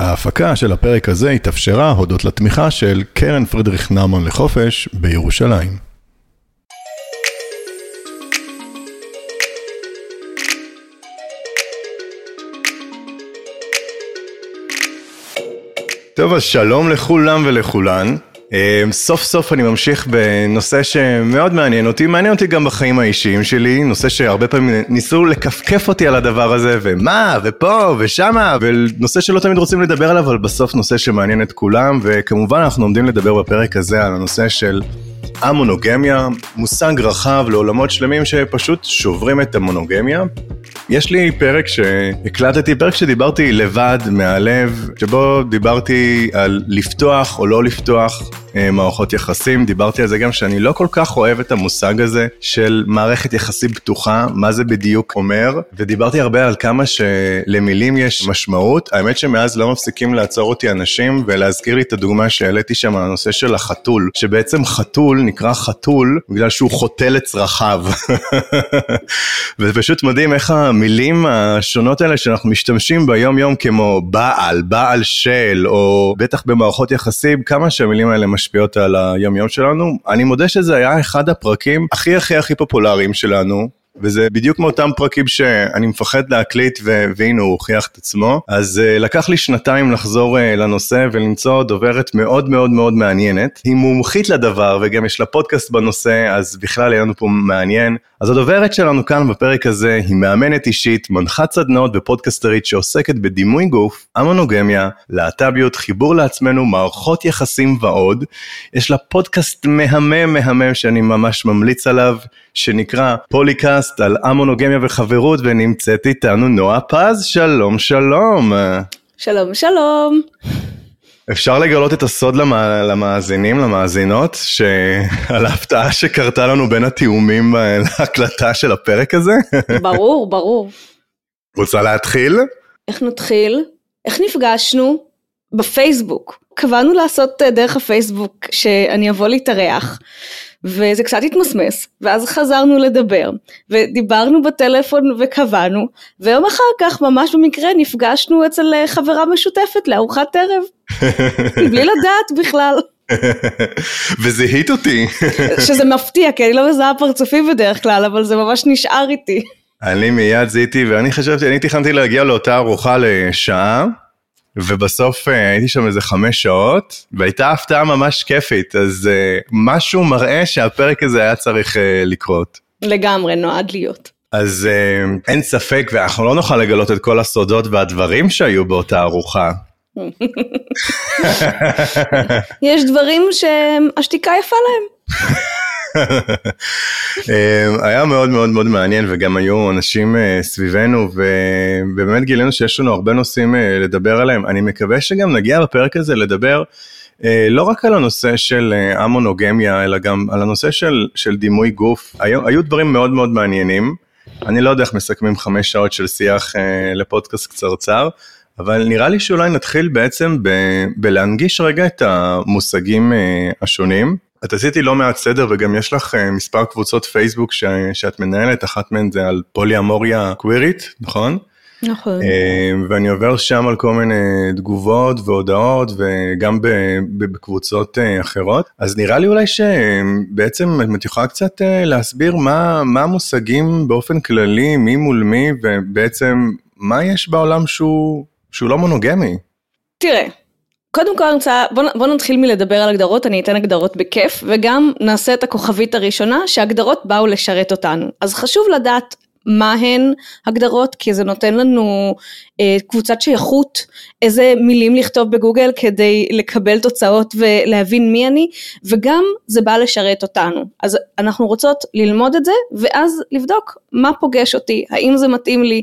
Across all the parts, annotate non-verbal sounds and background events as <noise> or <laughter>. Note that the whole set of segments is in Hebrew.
ההפקה של הפרק הזה התאפשרה הודות לתמיכה של קרן פרידריך נאמן לחופש בירושלים. טוב, אז שלום לכולם ולכולן. אמ, סוף סוף אני ממשיך בנושא שמאוד מעניין אותי, מעניין אותי גם בחיים האישיים שלי, נושא שהרבה פעמים ניסו לכפכף אותי על הדבר הזה, ומה, ופה, ושמה, ונושא שלא תמיד רוצים לדבר עליו, אבל בסוף נושא שמעניין את כולם, וכמובן אנחנו עומדים לדבר בפרק הזה על הנושא של המונוגמיה, מושג רחב לעולמות שלמים שפשוט שוברים את המונוגמיה. יש לי פרק שהקלטתי, פרק שדיברתי לבד מהלב, שבו דיברתי על לפתוח או לא לפתוח מערכות יחסים, דיברתי על זה גם שאני לא כל כך אוהב את המושג הזה של מערכת יחסים פתוחה, מה זה בדיוק אומר, ודיברתי הרבה על כמה שלמילים יש משמעות, האמת שמאז לא מפסיקים לעצור אותי אנשים ולהזכיר לי את הדוגמה שהעליתי שם, הנושא של החתול, שבעצם חתול נקרא חתול בגלל שהוא חוטא לצרכיו. <laughs> וזה פשוט מדהים איך המילים השונות האלה שאנחנו משתמשים ביום יום כמו בעל, בעל של, או בטח במערכות יחסים, כמה שהמילים האלה משפיעות על היום יום שלנו. אני מודה שזה היה אחד הפרקים הכי הכי הכי פופולריים שלנו. וזה בדיוק מאותם פרקים שאני מפחד להקליט והנה הוא הוכיח את עצמו. אז uh, לקח לי שנתיים לחזור uh, לנושא ולמצוא דוברת מאוד מאוד מאוד מעניינת. היא מומחית לדבר וגם יש לה פודקאסט בנושא, אז בכלל היה לנו פה מעניין. אז הדוברת שלנו כאן בפרק הזה היא מאמנת אישית, מנחת סדנאות ופודקסטרית שעוסקת בדימוי גוף, המונוגמיה, להט"ביות, חיבור לעצמנו, מערכות יחסים ועוד. יש לה פודקאסט מהמם מהמם שאני ממש ממליץ עליו, שנקרא פוליקאסט על המונוגמיה וחברות, ונמצאת איתנו נועה פז, שלום שלום. שלום שלום. אפשר לגלות את הסוד למה, למאזינים, למאזינות, שעל ההפתעה שקרתה לנו בין התיאומים להקלטה של הפרק הזה? ברור, ברור. רוצה להתחיל? איך נתחיל? איך נפגשנו? בפייסבוק. קבענו לעשות אה, דרך הפייסבוק שאני אבוא להתארח. וזה קצת התמסמס, ואז חזרנו לדבר, ודיברנו בטלפון וקבענו, ויום אחר כך ממש במקרה נפגשנו אצל אה, חברה משותפת לארוחת ערב, <laughs> בלי לדעת בכלל. <laughs> וזיהית אותי. <laughs> שזה מפתיע, כי אני לא מזהה פרצופים בדרך כלל, אבל זה ממש נשאר איתי. אני מיד זיהיתי, ואני חשבתי, אני תכננתי להגיע לאותה ארוחה לשעה. ובסוף אה, הייתי שם איזה חמש שעות, והייתה הפתעה ממש כיפית, אז uh, משהו מראה שהפרק הזה היה צריך uh, לקרות. לגמרי, נועד להיות. אז אין ספק, ואנחנו לא נוכל לגלות את כל הסודות והדברים שהיו באותה ארוחה. <laughs> יש דברים שהשתיקה יפה להם. <laughs> אמ, היה מאוד מאוד מאוד מעניין וגם היו אנשים אה, סביבנו ובאמת גילינו שיש לנו הרבה נושאים אה, לדבר עליהם. אני מקווה שגם נגיע בפרק הזה לדבר אה, לא רק על הנושא של המונוגמיה אלא גם על הנושא של, של דימוי גוף. היו, היו דברים מאוד מאוד מעניינים. אני לא יודע איך מסכמים חמש שעות של שיח לפודקאסט קצרצר. אבל נראה לי שאולי נתחיל בעצם ב- בלהנגיש רגע את המושגים השונים. את עשיתי לא מעט סדר וגם יש לך uh, מספר קבוצות פייסבוק ש, שאת מנהלת, אחת מהן זה על פולי אמוריה קווירית, נכון? נכון. Uh, ואני עובר שם על כל מיני תגובות והודעות וגם בקבוצות uh, אחרות. אז נראה לי אולי שבעצם את יכולה קצת להסביר מה, מה המושגים באופן כללי, מי מול מי, ובעצם מה יש בעולם שהוא, שהוא לא מונוגמי. תראה, קודם כל אני רוצה, בוא, בוא נתחיל מלדבר על הגדרות, אני אתן הגדרות בכיף, וגם נעשה את הכוכבית הראשונה, שהגדרות באו לשרת אותנו. אז חשוב לדעת מה הן הגדרות, כי זה נותן לנו אה, קבוצת שייכות, איזה מילים לכתוב בגוגל כדי לקבל תוצאות ולהבין מי אני, וגם זה בא לשרת אותנו. אז אנחנו רוצות ללמוד את זה, ואז לבדוק מה פוגש אותי, האם זה מתאים לי,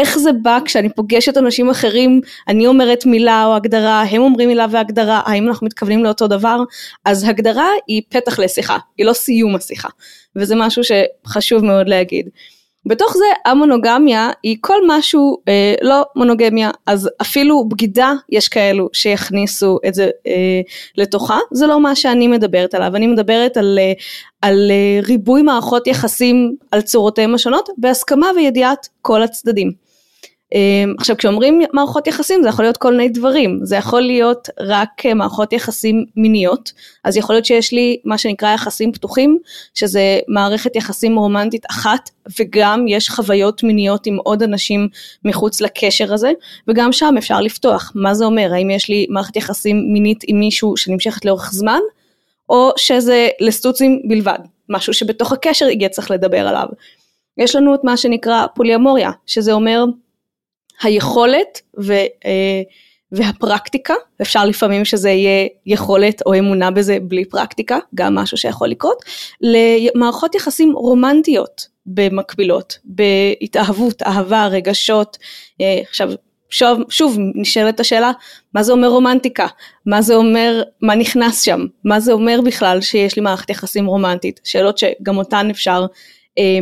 איך זה בא כשאני פוגשת אנשים אחרים, אני אומרת מילה או הגדרה, הם אומרים מילה והגדרה, האם אנחנו מתכוונים לאותו דבר? אז הגדרה היא פתח לשיחה, היא לא סיום השיחה, וזה משהו שחשוב מאוד להגיד. בתוך זה המונוגמיה היא כל משהו אה, לא מונוגמיה, אז אפילו בגידה יש כאלו שיכניסו את זה אה, לתוכה, זה לא מה שאני מדברת עליו, אני מדברת על, אה, על אה, ריבוי מערכות יחסים על צורותיהם השונות, בהסכמה וידיעת כל הצדדים. אמ, עכשיו כשאומרים מערכות יחסים זה יכול להיות כל מיני דברים, זה יכול להיות רק אה, מערכות יחסים מיניות, אז יכול להיות שיש לי מה שנקרא יחסים פתוחים, שזה מערכת יחסים רומנטית אחת, וגם יש חוויות מיניות עם עוד אנשים מחוץ לקשר הזה, וגם שם אפשר לפתוח, מה זה אומר, האם יש לי מערכת יחסים מינית עם מישהו שנמשכת לאורך זמן, או שזה לסטוצים בלבד, משהו שבתוך הקשר יהיה צריך לדבר עליו. יש לנו את מה שנקרא פוליאמוריה, שזה אומר היכולת ו, אה, והפרקטיקה, אפשר לפעמים שזה יהיה יכולת או אמונה בזה בלי פרקטיקה, גם משהו שיכול לקרות, למערכות יחסים רומנטיות במקבילות, בהתאהבות, אהבה, רגשות, אה, עכשיו שוב, שוב נשאלת השאלה, מה זה אומר רומנטיקה? מה זה אומר, מה נכנס שם? מה זה אומר בכלל שיש לי מערכת יחסים רומנטית? שאלות שגם אותן אפשר אה,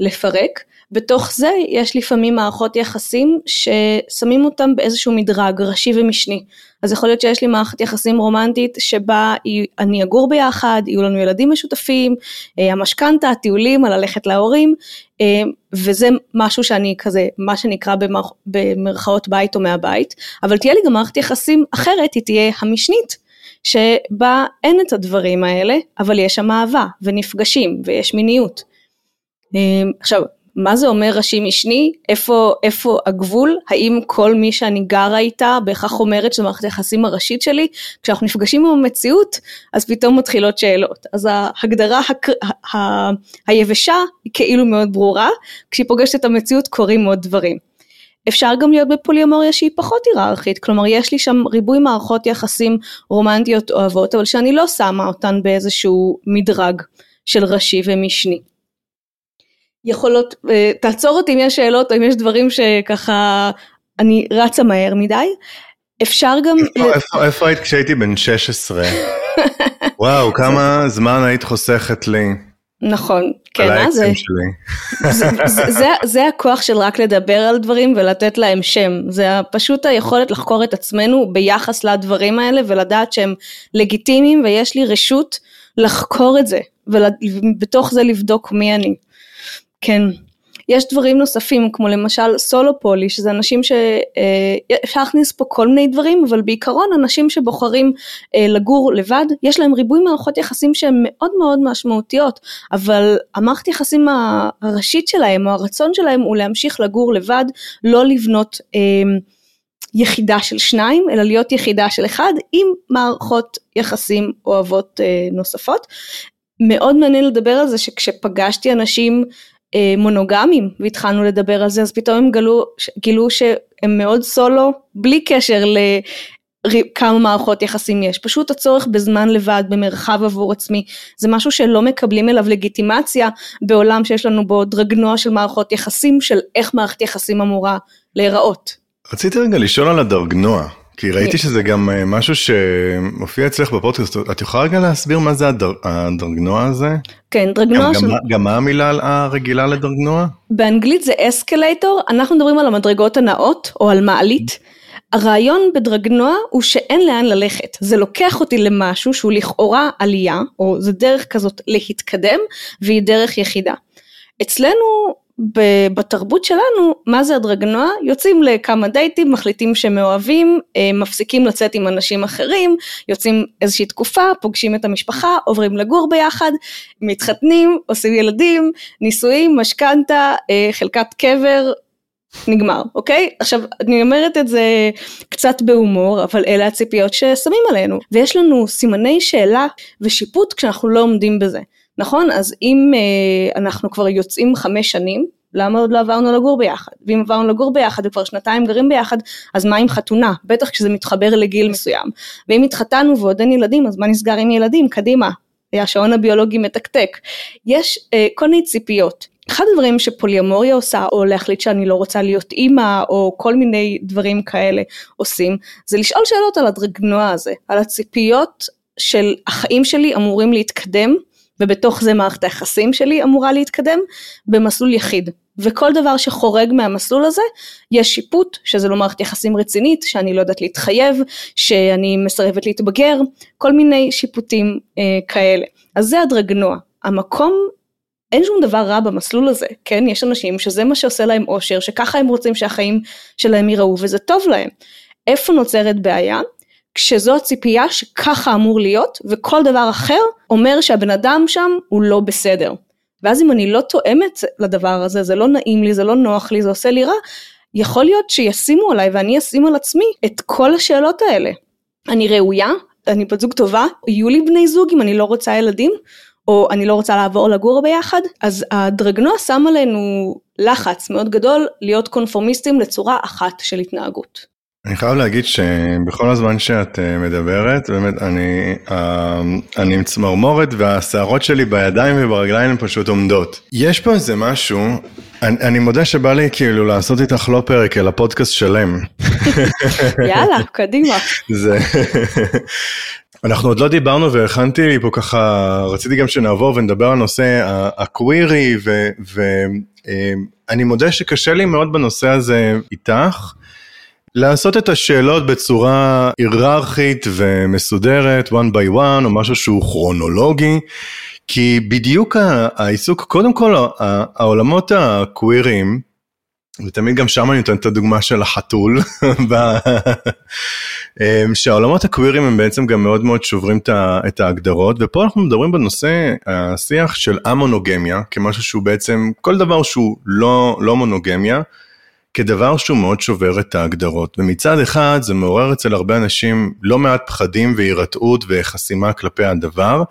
לפרק. בתוך זה יש לפעמים מערכות יחסים ששמים אותם באיזשהו מדרג ראשי ומשני. אז יכול להיות שיש לי מערכת יחסים רומנטית שבה אני אגור ביחד, יהיו לנו ילדים משותפים, אה, המשכנתה, הטיולים, הללכת להורים, אה, וזה משהו שאני כזה, מה שנקרא במרכאות בית או מהבית, אבל תהיה לי גם מערכת יחסים אחרת, היא תהיה המשנית. שבה אין את הדברים האלה, אבל יש שם אהבה, ונפגשים, ויש מיניות. אה, עכשיו, מה זה אומר ראשי משני, איפה, איפה הגבול, האם כל מי שאני גרה איתה בהכרח אומרת שזו מערכת היחסים הראשית שלי, כשאנחנו נפגשים עם המציאות אז פתאום מתחילות שאלות, אז ההגדרה הק... ה... ה... היבשה היא כאילו מאוד ברורה, כשהיא פוגשת את המציאות קורים עוד דברים. אפשר גם להיות בפוליומוריה שהיא פחות היררכית, כלומר יש לי שם ריבוי מערכות יחסים רומנטיות אוהבות, אבל שאני לא שמה אותן באיזשהו מדרג של ראשי ומשני. יכולות, אה, תעצור אותי אם יש שאלות או אם יש דברים שככה אני רצה מהר מדי. אפשר גם... איפה, היית כשהייתי בן 16? <laughs> וואו, כמה זמן היית חוסכת לי. נכון, כן, זה? זה, זה, זה, זה הכוח של רק לדבר על דברים ולתת להם שם, זה פשוט היכולת לחקור את עצמנו ביחס לדברים האלה ולדעת שהם לגיטימיים ויש לי רשות לחקור את זה ובתוך זה לבדוק מי אני. כן. יש דברים נוספים כמו למשל סולו פולי שזה אנשים שאפשר אה, להכניס פה כל מיני דברים אבל בעיקרון אנשים שבוחרים אה, לגור לבד יש להם ריבוי מערכות יחסים שהן מאוד מאוד משמעותיות אבל המערכת יחסים הראשית שלהם או הרצון שלהם הוא להמשיך לגור לבד לא לבנות אה, יחידה של שניים אלא להיות יחידה של אחד עם מערכות יחסים אוהבות נוספות. מאוד מעניין לדבר על זה שכשפגשתי אנשים מונוגמים והתחלנו לדבר על זה אז פתאום הם גלו, גילו שהם מאוד סולו בלי קשר לכמה מערכות יחסים יש פשוט הצורך בזמן לבד במרחב עבור עצמי זה משהו שלא מקבלים אליו לגיטימציה בעולם שיש לנו בו דרגנוע של מערכות יחסים של איך מערכת יחסים אמורה להיראות. רציתי רגע לשאול על הדרגנוע כי ראיתי שזה גם אה, משהו שמופיע אצלך בפודקאסט, את יכולה רגע להסביר מה זה הדר, הדרגנוע הזה? כן, דרגנוע גם. גם, גם מה המילה הרגילה לדרגנוע? באנגלית זה אסקלטור, אנחנו מדברים על המדרגות הנאות או על מעלית. הרעיון בדרגנוע הוא שאין לאן ללכת, זה לוקח אותי למשהו שהוא לכאורה עלייה, או זה דרך כזאת להתקדם, והיא דרך יחידה. אצלנו בתרבות שלנו, מה זה הדרגנוע? יוצאים לכמה דייטים, מחליטים שהם מאוהבים, אה, מפסיקים לצאת עם אנשים אחרים, יוצאים איזושהי תקופה, פוגשים את המשפחה, עוברים לגור ביחד, מתחתנים, עושים ילדים, נישואים, משכנתה, אה, חלקת קבר, נגמר, אוקיי? עכשיו, אני אומרת את זה קצת בהומור, אבל אלה הציפיות ששמים עלינו. ויש לנו סימני שאלה ושיפוט כשאנחנו לא עומדים בזה. נכון? אז אם אה, אנחנו כבר יוצאים חמש שנים, למה עוד לא עברנו לגור ביחד? ואם עברנו לגור ביחד וכבר שנתיים גרים ביחד, אז מה עם חתונה? בטח כשזה מתחבר לגיל מסוים. ואם התחתנו ועוד אין ילדים, אז מה נסגר עם ילדים? קדימה. השעון הביולוגי מתקתק. יש אה, כל מיני ציפיות. אחד הדברים שפוליומוריה עושה, או להחליט שאני לא רוצה להיות אימא, או כל מיני דברים כאלה עושים, זה לשאול שאלות על הדרגנוע הזה, על הציפיות של החיים שלי אמורים להתקדם ובתוך זה מערכת היחסים שלי אמורה להתקדם במסלול יחיד. וכל דבר שחורג מהמסלול הזה, יש שיפוט, שזה לא מערכת יחסים רצינית, שאני לא יודעת להתחייב, שאני מסרבת להתבגר, כל מיני שיפוטים אה, כאלה. אז זה הדרגנוע. המקום אין שום דבר רע במסלול הזה, כן? יש אנשים שזה מה שעושה להם אושר, שככה הם רוצים שהחיים שלהם ייראו וזה טוב להם. איפה נוצרת בעיה? כשזו הציפייה שככה אמור להיות, וכל דבר אחר אומר שהבן אדם שם הוא לא בסדר. ואז אם אני לא תואמת לדבר הזה, זה לא נעים לי, זה לא נוח לי, זה עושה לי רע, יכול להיות שישימו עליי ואני אשים על עצמי את כל השאלות האלה. אני ראויה? אני בת זוג טובה? יהיו לי בני זוג אם אני לא רוצה ילדים? או אני לא רוצה לעבור לגור ביחד? אז הדרגנוע שם עלינו לחץ מאוד גדול להיות קונפורמיסטים לצורה אחת של התנהגות. אני חייב להגיד שבכל הזמן שאת אה, מדברת, באמת, אני, אה, אני עם צמרמורת והשערות שלי בידיים וברגליים הן פשוט עומדות. יש פה איזה משהו, אני, אני מודה שבא לי כאילו לעשות איתך לא פרק, אלא פודקאסט שלם. <laughs> יאללה, קדימה. זה... אנחנו עוד לא דיברנו והכנתי לי פה ככה, רציתי גם שנעבור ונדבר על נושא הקווירי, ואני אה, מודה שקשה לי מאוד בנושא הזה איתך. לעשות את השאלות בצורה היררכית ומסודרת, one by one, או משהו שהוא כרונולוגי, כי בדיוק העיסוק, קודם כל העולמות הקווירים, ותמיד גם שם אני נותן את הדוגמה של החתול, <laughs> אמ, שהעולמות הקווירים הם בעצם גם מאוד מאוד שוברים את ההגדרות, ופה אנחנו מדברים בנושא השיח של המונוגמיה, כמשהו שהוא בעצם, כל דבר שהוא לא, לא מונוגמיה, כדבר שהוא מאוד שובר את ההגדרות. ומצד אחד זה מעורר אצל הרבה אנשים לא מעט פחדים והירתעות וחסימה כלפי הדבר,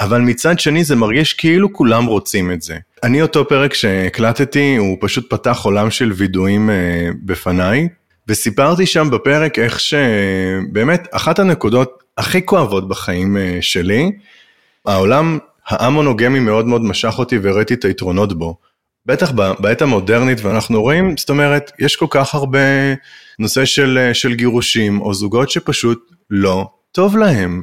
אבל מצד שני זה מרגיש כאילו כולם רוצים את זה. אני אותו פרק שהקלטתי, הוא פשוט פתח עולם של וידואים אה, בפניי, וסיפרתי שם בפרק איך שבאמת אחת הנקודות הכי כואבות בחיים אה, שלי, העולם המונוגמי מאוד מאוד משך אותי והראיתי את היתרונות בו. בטח בעת המודרנית ואנחנו רואים, זאת אומרת, יש כל כך הרבה נושא של, של גירושים או זוגות שפשוט לא טוב להם.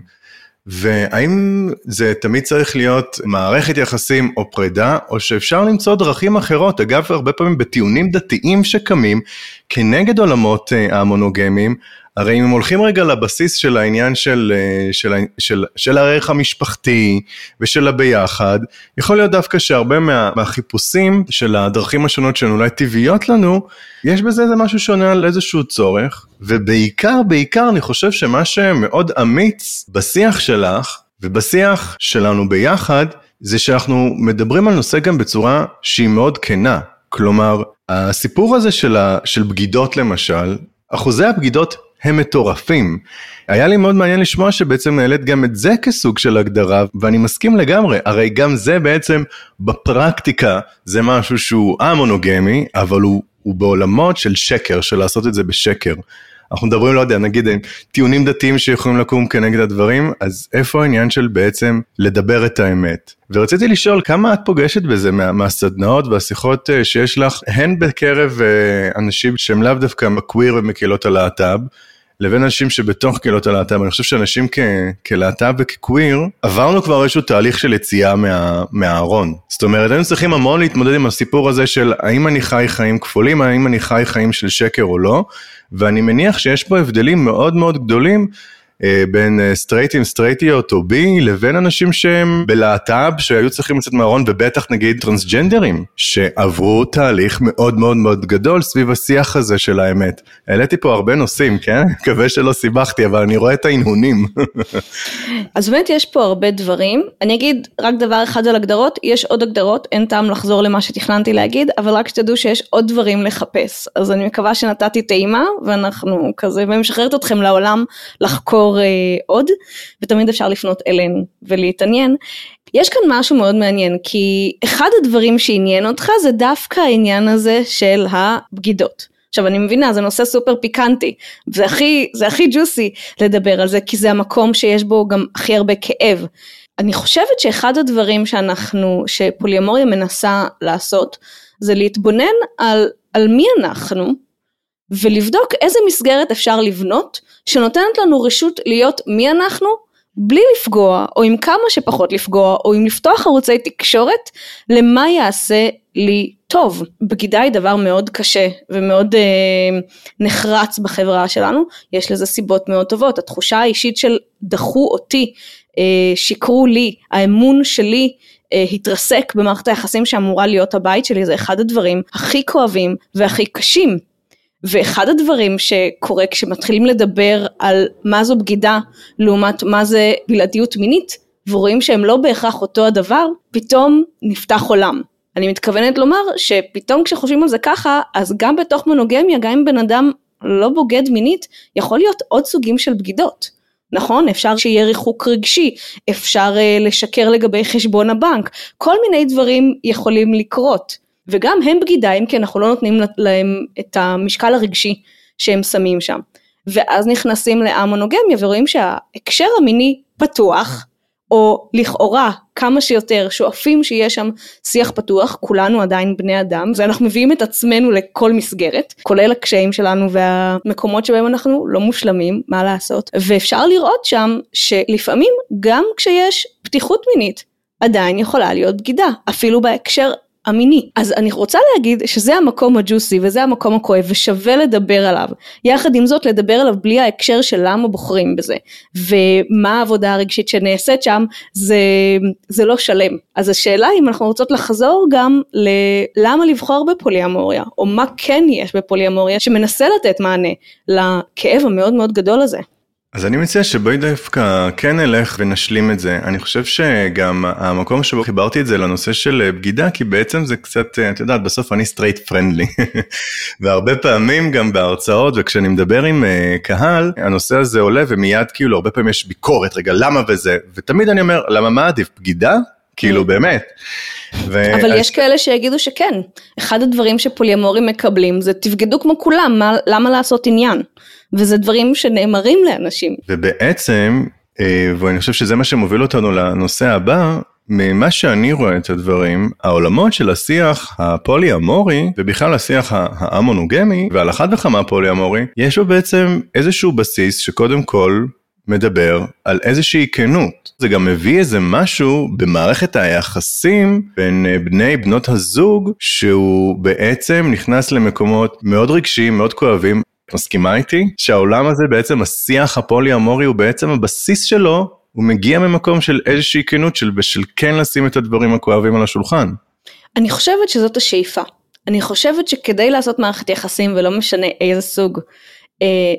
והאם זה תמיד צריך להיות מערכת יחסים או פרידה, או שאפשר למצוא דרכים אחרות, אגב, הרבה פעמים בטיעונים דתיים שקמים כנגד עולמות אה, המונוגמיים, הרי אם הם הולכים רגע לבסיס של העניין של, אה, של, של, של הערך המשפחתי ושל הביחד, יכול להיות דווקא שהרבה מה, מהחיפושים של הדרכים השונות שהן אולי טבעיות לנו, יש בזה איזה משהו שונה על איזשהו צורך, ובעיקר, בעיקר אני חושב שמה שמאוד אמיץ בשיח שלך ובשיח שלנו ביחד, זה שאנחנו מדברים על נושא גם בצורה שהיא מאוד כנה. כלומר, הסיפור הזה של, ה, של בגידות למשל, אחוזי הבגידות הם מטורפים. היה לי מאוד מעניין לשמוע שבעצם העלית גם את זה כסוג של הגדרה, ואני מסכים לגמרי, הרי גם זה בעצם בפרקטיקה זה משהו שהוא א-מונוגמי, אבל הוא, הוא בעולמות של שקר, של לעשות את זה בשקר. אנחנו מדברים, לא יודע, נגיד טיעונים דתיים שיכולים לקום כנגד הדברים, אז איפה העניין של בעצם לדבר את האמת? ורציתי לשאול, כמה את פוגשת בזה מה, מהסדנאות והשיחות אה, שיש לך, הן בקרב אה, אנשים שהם לאו דווקא מקוויר ומקהילות הלהט"ב, לבין אנשים שבתוך קהילות הלהט"ב, אני חושב שאנשים כלהט"ב וכקוויר, עברנו כבר איזשהו תהליך של יציאה מה, מהארון. זאת אומרת, היינו צריכים המון להתמודד עם הסיפור הזה של האם אני חי חיים כפולים, האם אני חי חיים של שקר או לא, ואני מניח שיש פה הבדלים מאוד מאוד גדולים בין אה, סטרייטים, סטרייטיות או בי, לבין אנשים שהם בלהט"ב, שהיו צריכים לצאת מהארון, ובטח נגיד טרנסג'נדרים, שעברו תהליך מאוד מאוד מאוד גדול סביב השיח הזה של האמת. העליתי פה הרבה נושאים, כן? <laughs> מקווה שלא סיבכתי, אבל אני רואה את ההנהונים. <laughs> אז באמת יש פה הרבה דברים. אני אגיד רק דבר אחד על הגדרות, יש עוד הגדרות, אין טעם לחזור למה שתכננתי להגיד, אבל רק שתדעו שיש עוד דברים לחפש. אז אני מקווה שנתתי טעימה, ואנחנו כזה, ומשחררת אתכם לעולם לחקור. לחקור אה, עוד, ותמיד אפשר לפנות אלינו ולהתעניין. יש כאן משהו מאוד מעניין, כי אחד הדברים שעניין אותך זה דווקא העניין הזה של הבגידות. עכשיו אני מבינה זה נושא סופר פיקנטי זה הכי זה הכי ג'וסי לדבר על זה כי זה המקום שיש בו גם הכי הרבה כאב. אני חושבת שאחד הדברים שאנחנו שפוליומוריה מנסה לעשות זה להתבונן על, על מי אנחנו ולבדוק איזה מסגרת אפשר לבנות שנותנת לנו רשות להיות מי אנחנו בלי לפגוע או עם כמה שפחות לפגוע או עם לפתוח ערוצי תקשורת למה יעשה לי טוב. בגידה היא דבר מאוד קשה ומאוד אה, נחרץ בחברה שלנו, יש לזה סיבות מאוד טובות, התחושה האישית של דחו אותי, אה, שיקרו לי, האמון שלי אה, התרסק במערכת היחסים שאמורה להיות הבית שלי, זה אחד הדברים הכי כואבים והכי קשים. ואחד הדברים שקורה כשמתחילים לדבר על מה זו בגידה לעומת מה זה בלעדיות מינית, ורואים שהם לא בהכרח אותו הדבר, פתאום נפתח עולם. אני מתכוונת לומר שפתאום כשחושבים על זה ככה, אז גם בתוך מונוגמיה, גם אם בן אדם לא בוגד מינית, יכול להיות עוד סוגים של בגידות. נכון? אפשר שיהיה ריחוק רגשי, אפשר uh, לשקר לגבי חשבון הבנק, כל מיני דברים יכולים לקרות. וגם הם בגידה אם כי אנחנו לא נותנים להם את המשקל הרגשי שהם שמים שם. ואז נכנסים לאמונוגמיה ורואים שההקשר המיני פתוח, או לכאורה כמה שיותר שואפים שיהיה שם שיח פתוח, כולנו עדיין בני אדם, ואנחנו מביאים את עצמנו לכל מסגרת, כולל הקשיים שלנו והמקומות שבהם אנחנו לא מושלמים, מה לעשות, ואפשר לראות שם שלפעמים גם כשיש פתיחות מינית, עדיין יכולה להיות בגידה, אפילו בהקשר המיני. אז אני רוצה להגיד שזה המקום הג'וסי וזה המקום הכואב ושווה לדבר עליו. יחד עם זאת לדבר עליו בלי ההקשר של למה בוחרים בזה. ומה העבודה הרגשית שנעשית שם זה, זה לא שלם. אז השאלה אם אנחנו רוצות לחזור גם ללמה לבחור בפוליאמוריה או מה כן יש בפוליאמוריה שמנסה לתת מענה לכאב המאוד מאוד גדול הזה. אז אני מציע שבואי דווקא כן נלך ונשלים את זה. אני חושב שגם המקום שבו חיברתי את זה לנושא של בגידה, כי בעצם זה קצת, את יודעת, בסוף אני straight friendly. <laughs> והרבה פעמים גם בהרצאות וכשאני מדבר עם uh, קהל, הנושא הזה עולה ומיד כאילו הרבה פעמים יש ביקורת, רגע למה וזה, ותמיד אני אומר, למה מה עדיף, בגידה? כאילו mm. באמת. ו... אבל יש כאלה שיגידו שכן, אחד הדברים שפוליאמורים מקבלים זה תבגדו כמו כולם, מה, למה לעשות עניין? וזה דברים שנאמרים לאנשים. ובעצם, אה, ואני חושב שזה מה שמוביל אותנו לנושא הבא, ממה שאני רואה את הדברים, העולמות של השיח הפולי-אמורי, ובכלל השיח האמונוגמי, ועל אחת וכמה פולי-אמורי, יש בו בעצם איזשהו בסיס שקודם כל מדבר על איזושהי כנות. זה גם מביא איזה משהו במערכת היחסים בין אה, בני בנות הזוג, שהוא בעצם נכנס למקומות מאוד רגשיים, מאוד כואבים. מסכימה איתי? שהעולם הזה בעצם, השיח הפולי-אמורי הוא בעצם הבסיס שלו, הוא מגיע ממקום של איזושהי כנות של, ושל כן לשים את הדברים הכואבים על השולחן. אני חושבת שזאת השאיפה. אני חושבת שכדי לעשות מערכת יחסים, ולא משנה איזה סוג,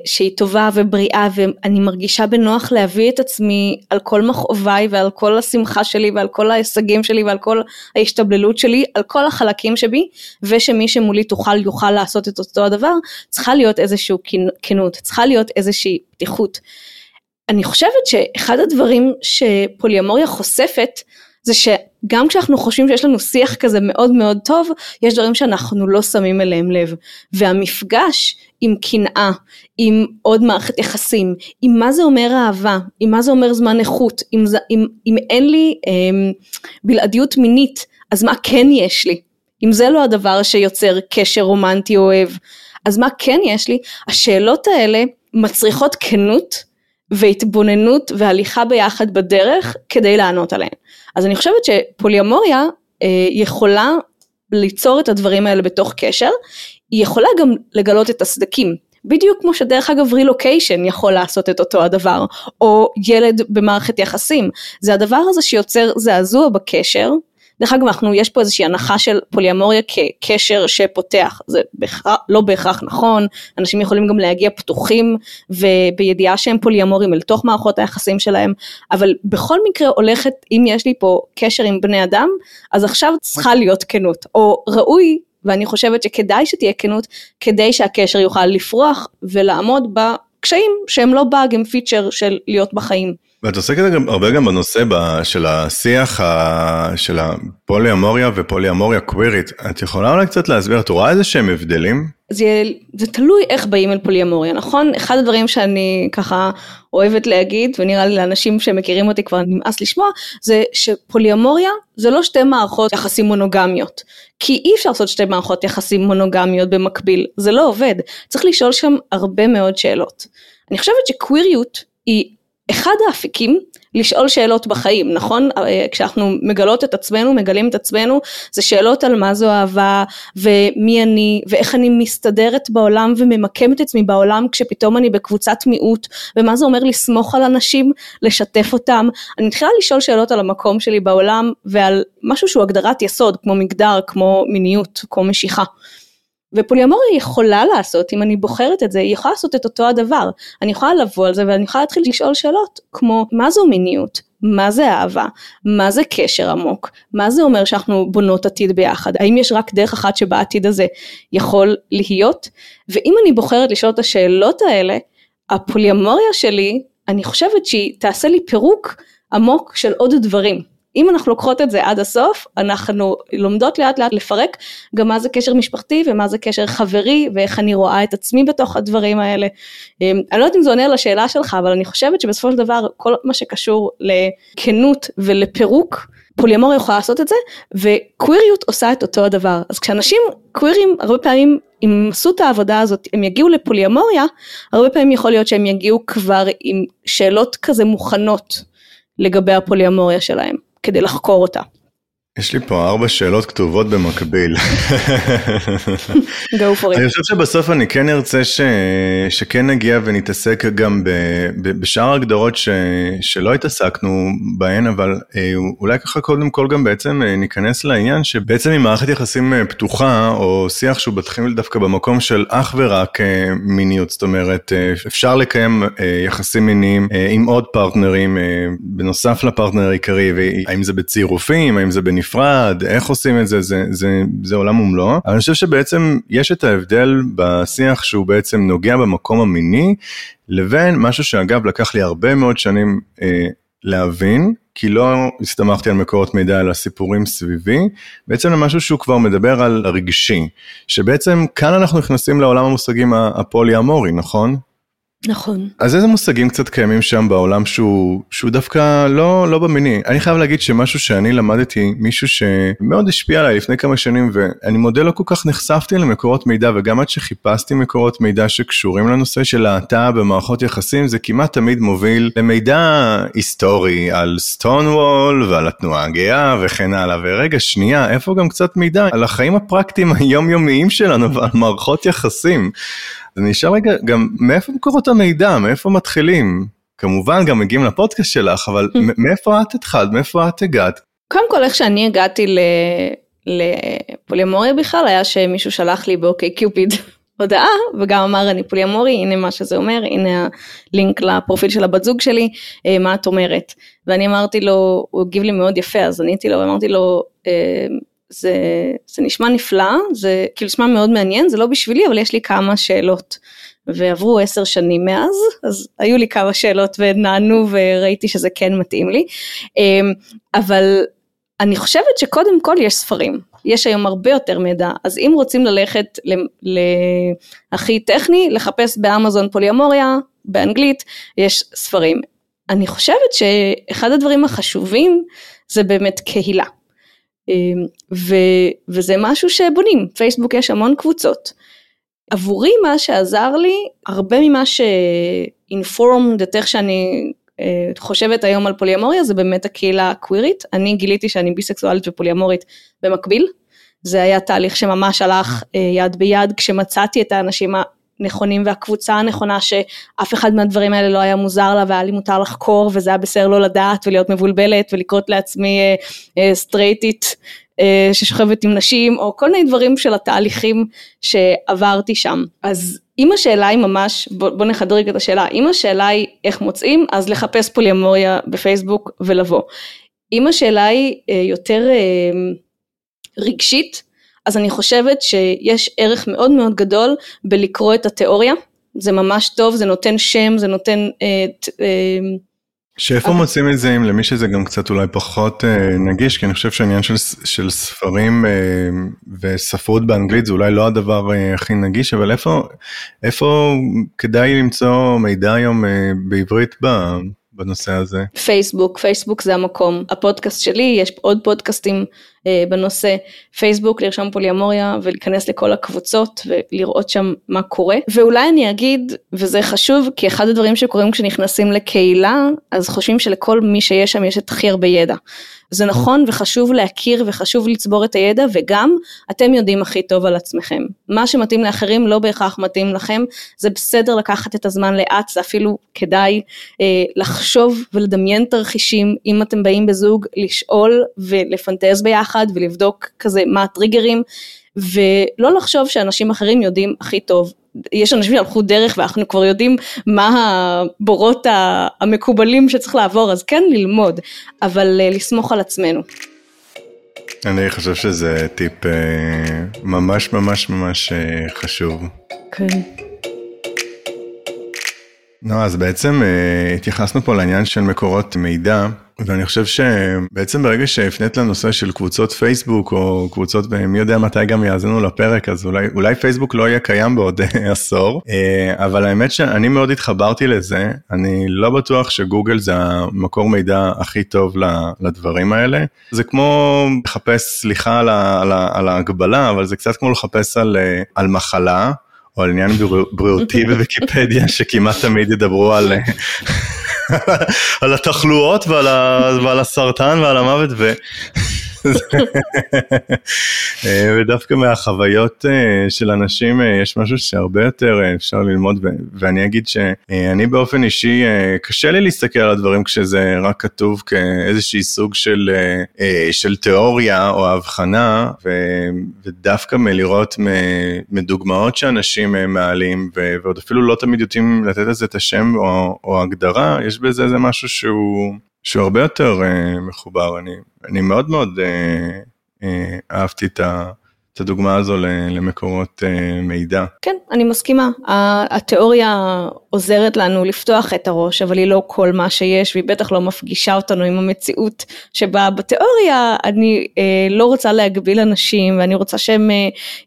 שהיא טובה ובריאה ואני מרגישה בנוח להביא את עצמי על כל מכאוביי ועל כל השמחה שלי ועל כל ההישגים שלי ועל כל ההשתבללות שלי, על כל החלקים שבי ושמי שמולי תוכל יוכל לעשות את אותו הדבר, צריכה להיות איזושהי כנות, צריכה להיות איזושהי פתיחות. אני חושבת שאחד הדברים שפוליומוריה חושפת זה שגם כשאנחנו חושבים שיש לנו שיח כזה מאוד מאוד טוב, יש דברים שאנחנו לא שמים אליהם לב. והמפגש עם קנאה, עם עוד מערכת יחסים, עם מה זה אומר אהבה, עם מה זה אומר זמן איכות, אם, אם, אם אין לי אה, בלעדיות מינית, אז מה כן יש לי? אם זה לא הדבר שיוצר קשר רומנטי אוהב, אז מה כן יש לי? השאלות האלה מצריכות כנות והתבוננות והליכה ביחד בדרך כדי לענות עליהן. אז אני חושבת שפוליומוריה אה, יכולה ליצור את הדברים האלה בתוך קשר, היא יכולה גם לגלות את הסדקים. בדיוק כמו שדרך אגב רילוקיישן יכול לעשות את אותו הדבר, או ילד במערכת יחסים. זה הדבר הזה שיוצר זעזוע בקשר, דרך אגב, אנחנו, יש פה איזושהי הנחה של פוליאמוריה כקשר שפותח, זה בהכרח, לא בהכרח נכון, אנשים יכולים גם להגיע פתוחים ובידיעה שהם פוליאמורים אל תוך מערכות היחסים שלהם, אבל בכל מקרה הולכת, אם יש לי פה קשר עם בני אדם, אז עכשיו צריכה להיות כנות, או ראוי ואני חושבת שכדאי שתהיה כנות כדי שהקשר יוכל לפרוח ולעמוד בקשיים שהם לא באג הם פיצ'ר של להיות בחיים. ואת עוסקת גם, הרבה גם בנושא ב, של השיח ה, של הפולי-אמוריה ופולי-אמוריה קווירית. את יכולה אולי קצת להסביר, את רואה איזה שהם הבדלים? זה, זה תלוי איך באים אל פולי-אמוריה, נכון? אחד הדברים שאני ככה אוהבת להגיד, ונראה לי לאנשים שמכירים אותי כבר נמאס לשמוע, זה שפולי-אמוריה זה לא שתי מערכות יחסים מונוגמיות. כי אי אפשר לעשות שתי מערכות יחסים מונוגמיות במקביל, זה לא עובד. צריך לשאול שם הרבה מאוד שאלות. אני חושבת שקוויריות היא אחד האפיקים לשאול שאלות בחיים, נכון? אה, כשאנחנו מגלות את עצמנו, מגלים את עצמנו, זה שאלות על מה זו אהבה, ומי אני, ואיך אני מסתדרת בעולם וממקמת את עצמי בעולם כשפתאום אני בקבוצת מיעוט, ומה זה אומר לסמוך על אנשים, לשתף אותם. אני מתחילה לשאול שאלות על המקום שלי בעולם, ועל משהו שהוא הגדרת יסוד, כמו מגדר, כמו מיניות, כמו משיכה. ופוליומוריה יכולה לעשות, אם אני בוחרת את זה, היא יכולה לעשות את אותו הדבר. אני יכולה לבוא על זה ואני יכולה להתחיל לשאול שאלות, כמו מה זו מיניות? מה זה אהבה? מה זה קשר עמוק? מה זה אומר שאנחנו בונות עתיד ביחד? האם יש רק דרך אחת שבה העתיד הזה יכול להיות? ואם אני בוחרת לשאול את השאלות האלה, הפוליומוריה שלי, אני חושבת שהיא תעשה לי פירוק עמוק של עוד דברים. אם אנחנו לוקחות את זה עד הסוף, אנחנו לומדות לאט לאט לפרק גם מה זה קשר משפחתי ומה זה קשר חברי ואיך אני רואה את עצמי בתוך הדברים האלה. אמ, אני לא יודעת אם זה עונה לשאלה שלך, אבל אני חושבת שבסופו של דבר כל מה שקשור לכנות ולפירוק, פוליומוריה יכולה לעשות את זה, וקוויריות עושה את אותו הדבר. אז כשאנשים קווירים הרבה פעמים אם עשו את העבודה הזאת, הם יגיעו לפוליומוריה, הרבה פעמים יכול להיות שהם יגיעו כבר עם שאלות כזה מוכנות לגבי הפוליומוריה שלהם. כדי לחקור אותה. יש לי פה ארבע שאלות כתובות במקביל. go for it. אני חושב שבסוף אני כן ארצה ש... שכן נגיע ונתעסק גם ב... בשאר הגדרות ש... שלא התעסקנו בהן, אבל אה, אולי ככה קודם כל גם בעצם אה, ניכנס לעניין שבעצם אם מערכת יחסים אה, פתוחה, או שיח שהוא מתחיל דווקא במקום של אך ורק מיניות, זאת אומרת, אפשר לקיים יחסים מיניים עם עוד פרטנרים, בנוסף לפרטנר העיקרי, האם זה בצירופים, האם זה בנפרד. נפרד, איך עושים את זה, זה, זה, זה עולם ומלואו. אבל אני חושב שבעצם יש את ההבדל בשיח שהוא בעצם נוגע במקום המיני, לבין משהו שאגב לקח לי הרבה מאוד שנים אה, להבין, כי לא הסתמכתי על מקורות מידע על הסיפורים סביבי, בעצם למשהו שהוא כבר מדבר על הרגשי, שבעצם כאן אנחנו נכנסים לעולם המושגים הפולי אמורי, נכון? נכון. אז איזה מושגים קצת קיימים שם בעולם שהוא, שהוא דווקא לא, לא במיני? אני חייב להגיד שמשהו שאני למדתי, מישהו שמאוד השפיע עליי לפני כמה שנים, ואני מודה לא כל כך נחשפתי למקורות מידע, וגם עד שחיפשתי מקורות מידע שקשורים לנושא של להט"ב במערכות יחסים, זה כמעט תמיד מוביל למידע היסטורי על סטונוול ועל התנועה הגאה וכן הלאה. ורגע, שנייה, איפה גם קצת מידע על החיים הפרקטיים <laughs> היומיומיים שלנו ועל מערכות יחסים? אני אשאל רגע, גם מאיפה מקורות המידע, מאיפה מתחילים? כמובן גם מגיעים לפודקאסט שלך, אבל <laughs> מאיפה את התחלת, מאיפה את הגעת? קודם כל איך שאני הגעתי לפוליומוריה בכלל, היה שמישהו שלח לי באוקיי קיופיד <laughs> הודעה, וגם אמר אני פוליומורי, הנה מה שזה אומר, הנה הלינק לפרופיל של הבת זוג שלי, אה, מה את אומרת? ואני אמרתי לו, הוא הגיב לי מאוד יפה, אז עניתי לו, ואמרתי לו, אה, זה, זה נשמע נפלא, זה כאילו נשמע מאוד מעניין, זה לא בשבילי, אבל יש לי כמה שאלות. ועברו עשר שנים מאז, אז היו לי כמה שאלות ונענו וראיתי שזה כן מתאים לי. אמ, אבל אני חושבת שקודם כל יש ספרים, יש היום הרבה יותר מידע, אז אם רוצים ללכת להכי טכני, לחפש באמזון פוליומוריה, באנגלית, יש ספרים. אני חושבת שאחד הדברים החשובים זה באמת קהילה. אמ, ו, וזה משהו שבונים, פייסבוק יש המון קבוצות. עבורי מה שעזר לי, הרבה ממה שאינפורמד את איך שאני אה, חושבת היום על פוליאמוריה זה באמת הקהילה הקווירית, אני גיליתי שאני ביסקסואלית ופוליאמורית במקביל, זה היה תהליך שממש הלך אה, יד ביד כשמצאתי את האנשים הנכונים והקבוצה הנכונה שאף אחד מהדברים האלה לא היה מוזר לה והיה לי מותר לחקור וזה היה בסדר לא לדעת ולהיות מבולבלת ולקרות לעצמי סטרייטית אה, אה, אה, ששוכבת עם נשים או כל מיני דברים של התהליכים שעברתי שם. אז אם השאלה היא ממש, בוא, בוא נחדרג את השאלה, אם השאלה היא איך מוצאים אז לחפש פוליאמוריה בפייסבוק ולבוא. אם השאלה היא יותר רגשית אז אני חושבת שיש ערך מאוד מאוד גדול בלקרוא את התיאוריה, זה ממש טוב, זה נותן שם, זה נותן... אה, אה, שאיפה מוצאים את זה אם למי שזה גם קצת אולי פחות אה, נגיש, כי אני חושב שהעניין של, של ספרים אה, וספרות באנגלית זה אולי לא הדבר אה, הכי נגיש, אבל איפה, איפה כדאי למצוא מידע היום אה, בעברית ב, בנושא הזה? פייסבוק, פייסבוק זה המקום. הפודקאסט שלי, יש עוד פודקאסטים בנושא פייסבוק, לרשום פוליאמוריה ולהיכנס לכל הקבוצות ולראות שם מה קורה. ואולי אני אגיד, וזה חשוב, כי אחד הדברים שקורים כשנכנסים לקהילה, אז חושבים שלכל מי שיש שם יש את הכי הרבה ידע. זה נכון וחשוב להכיר וחשוב לצבור את הידע וגם אתם יודעים הכי טוב על עצמכם. מה שמתאים לאחרים לא בהכרח מתאים לכם, זה בסדר לקחת את הזמן לאט, זה אפילו כדאי אה, לחשוב ולדמיין תרחישים, אם אתם באים בזוג, לשאול ולפנטז ביחד ולבדוק כזה מה הטריגרים. ולא לחשוב שאנשים אחרים יודעים הכי טוב. יש אנשים שהלכו דרך ואנחנו כבר יודעים מה הבורות המקובלים שצריך לעבור, אז כן ללמוד, אבל אה, לסמוך על עצמנו. אני חושב שזה טיפ אה, ממש ממש ממש אה, חשוב. כן. נו, אז בעצם התייחסנו פה לעניין של מקורות מידע. ואני חושב שבעצם ברגע שהפנית לנושא של קבוצות פייסבוק או קבוצות מי יודע מתי גם יאזינו לפרק אז אולי אולי פייסבוק לא יהיה קיים בעוד עשור אה, אבל האמת שאני מאוד התחברתי לזה אני לא בטוח שגוגל זה המקור מידע הכי טוב לדברים האלה זה כמו לחפש סליחה על, על, על ההגבלה אבל זה קצת כמו לחפש על, אה, על מחלה. או על עניין בריאותי <laughs> בוויקיפדיה שכמעט תמיד ידברו על על התחלואות ועל, ה, ועל הסרטן ועל המוות ו... אה, ודווקא מהחוויות אה, של אנשים אה, יש משהו שהרבה יותר אפשר ללמוד ואני אגיד שאני באופן אישי קשה לי להסתכל על הדברים כשזה רק כתוב כאיזשהי סוג של, של תיאוריה או הבחנה ודווקא מלראות מדוגמאות שאנשים מעלים ועוד אפילו לא תמיד יודעים לתת לזה את השם או, או הגדרה יש בזה איזה משהו שהוא. שהוא הרבה יותר uh, מחובר, אני, מאוד מאוד uh, uh, אהבתי את ה... את הדוגמה הזו למקורות אה, מידע. כן, אני מסכימה. התיאוריה עוזרת לנו לפתוח את הראש, אבל היא לא כל מה שיש, והיא בטח לא מפגישה אותנו עם המציאות שבה בתיאוריה אני אה, לא רוצה להגביל אנשים, ואני רוצה שהם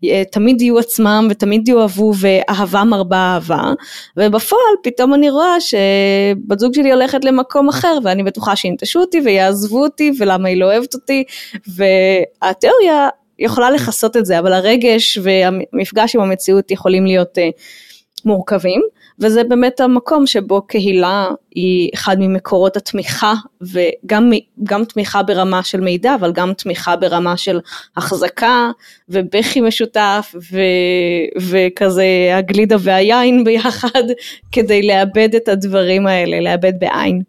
אה, תמיד יהיו עצמם ותמיד יאהבו, ואהבה מרבה אהבה, ובפועל פתאום אני רואה שבת זוג שלי הולכת למקום אחר, ואני בטוחה שינטשו אותי ויעזבו אותי, ולמה היא לא אוהבת אותי, והתיאוריה יכולה לכסות את זה, אבל הרגש והמפגש עם המציאות יכולים להיות uh, מורכבים, וזה באמת המקום שבו קהילה היא אחד ממקורות התמיכה, וגם תמיכה ברמה של מידע, אבל גם תמיכה ברמה של החזקה, ובכי משותף, ו, וכזה הגלידה והיין ביחד, <laughs> כדי לאבד את הדברים האלה, לאבד בעין.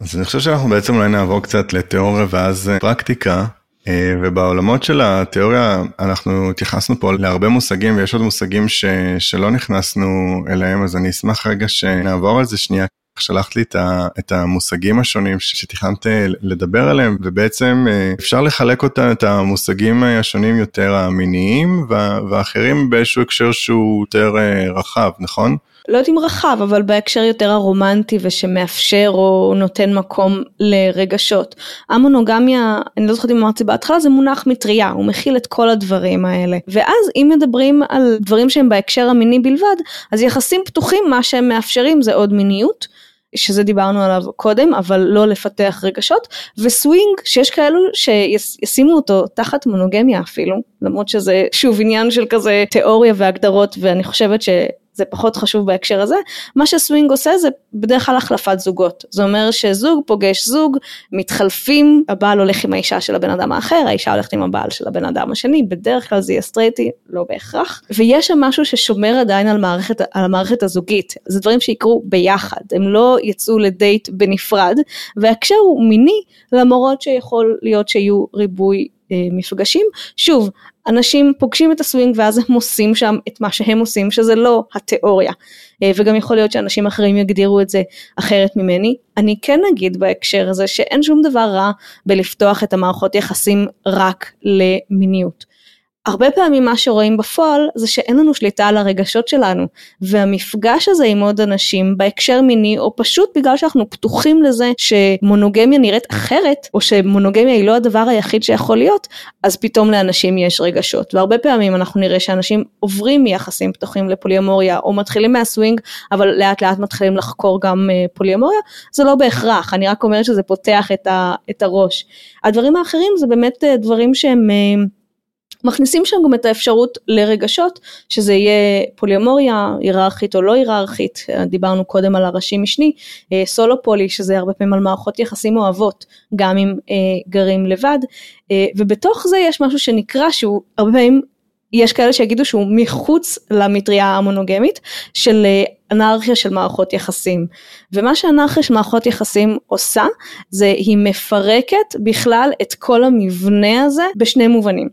אז אני חושב שאנחנו בעצם אולי נעבור קצת לתיאוריה ואז אה, פרקטיקה. אה, ובעולמות של התיאוריה אנחנו התייחסנו פה להרבה מושגים ויש עוד מושגים ש, שלא נכנסנו אליהם אז אני אשמח רגע שנעבור על זה שנייה. שלחת לי את המושגים השונים שתכננת לדבר עליהם ובעצם אה, אפשר לחלק אותם את המושגים השונים יותר המיניים ואחרים באיזשהו הקשר שהוא יותר אה, רחב נכון? לא יודעת אם רחב, אבל בהקשר יותר הרומנטי ושמאפשר או נותן מקום לרגשות. המונוגמיה, אני לא זוכרת אם אמרתי בהתחלה, זה מונח מטריה, הוא מכיל את כל הדברים האלה. ואז אם מדברים על דברים שהם בהקשר המיני בלבד, אז יחסים פתוחים, מה שהם מאפשרים זה עוד מיניות. שזה דיברנו עליו קודם, אבל לא לפתח רגשות, וסווינג, שיש כאלו שישימו אותו תחת מונוגמיה אפילו, למרות שזה שוב עניין של כזה תיאוריה והגדרות, ואני חושבת ש... זה פחות חשוב בהקשר הזה, מה שסווינג עושה זה בדרך כלל החלפת זוגות, זה אומר שזוג פוגש זוג, מתחלפים, הבעל הולך עם האישה של הבן אדם האחר, האישה הולכת עם הבעל של הבן אדם השני, בדרך כלל זה יהיה סטרייטי, לא בהכרח, ויש שם משהו ששומר עדיין על, מערכת, על המערכת הזוגית, זה דברים שיקרו ביחד, הם לא יצאו לדייט בנפרד, וההקשר הוא מיני, למרות שיכול להיות שיהיו ריבוי אה, מפגשים. שוב, אנשים פוגשים את הסווינג ואז הם עושים שם את מה שהם עושים שזה לא התיאוריה אה, וגם יכול להיות שאנשים אחרים יגדירו את זה אחרת ממני. אני כן אגיד בהקשר הזה שאין שום דבר רע בלפתוח את המערכות יחסים רק למיניות. הרבה פעמים מה שרואים בפועל זה שאין לנו שליטה על הרגשות שלנו והמפגש הזה עם עוד אנשים בהקשר מיני או פשוט בגלל שאנחנו פתוחים לזה שמונוגמיה נראית אחרת או שמונוגמיה היא לא הדבר היחיד שיכול להיות אז פתאום לאנשים יש רגשות והרבה פעמים אנחנו נראה שאנשים עוברים מיחסים פתוחים לפוליומוריה או מתחילים מהסווינג אבל לאט לאט מתחילים לחקור גם אה, פוליומוריה זה לא בהכרח אני רק אומרת שזה פותח את, ה, את הראש. הדברים האחרים זה באמת אה, דברים שהם אה, מכניסים שם גם את האפשרות לרגשות, שזה יהיה פוליומוריה, היררכית או לא היררכית, דיברנו קודם על הראשי משני, אה, סולו פולי, שזה הרבה פעמים על מערכות יחסים אוהבות, גם אם אה, גרים לבד, אה, ובתוך זה יש משהו שנקרא שהוא הרבה פעמים יש כאלה שיגידו שהוא מחוץ למטריה המונוגמית של אנרכיה של מערכות יחסים. ומה שאנרכיה של מערכות יחסים עושה זה היא מפרקת בכלל את כל המבנה הזה בשני מובנים.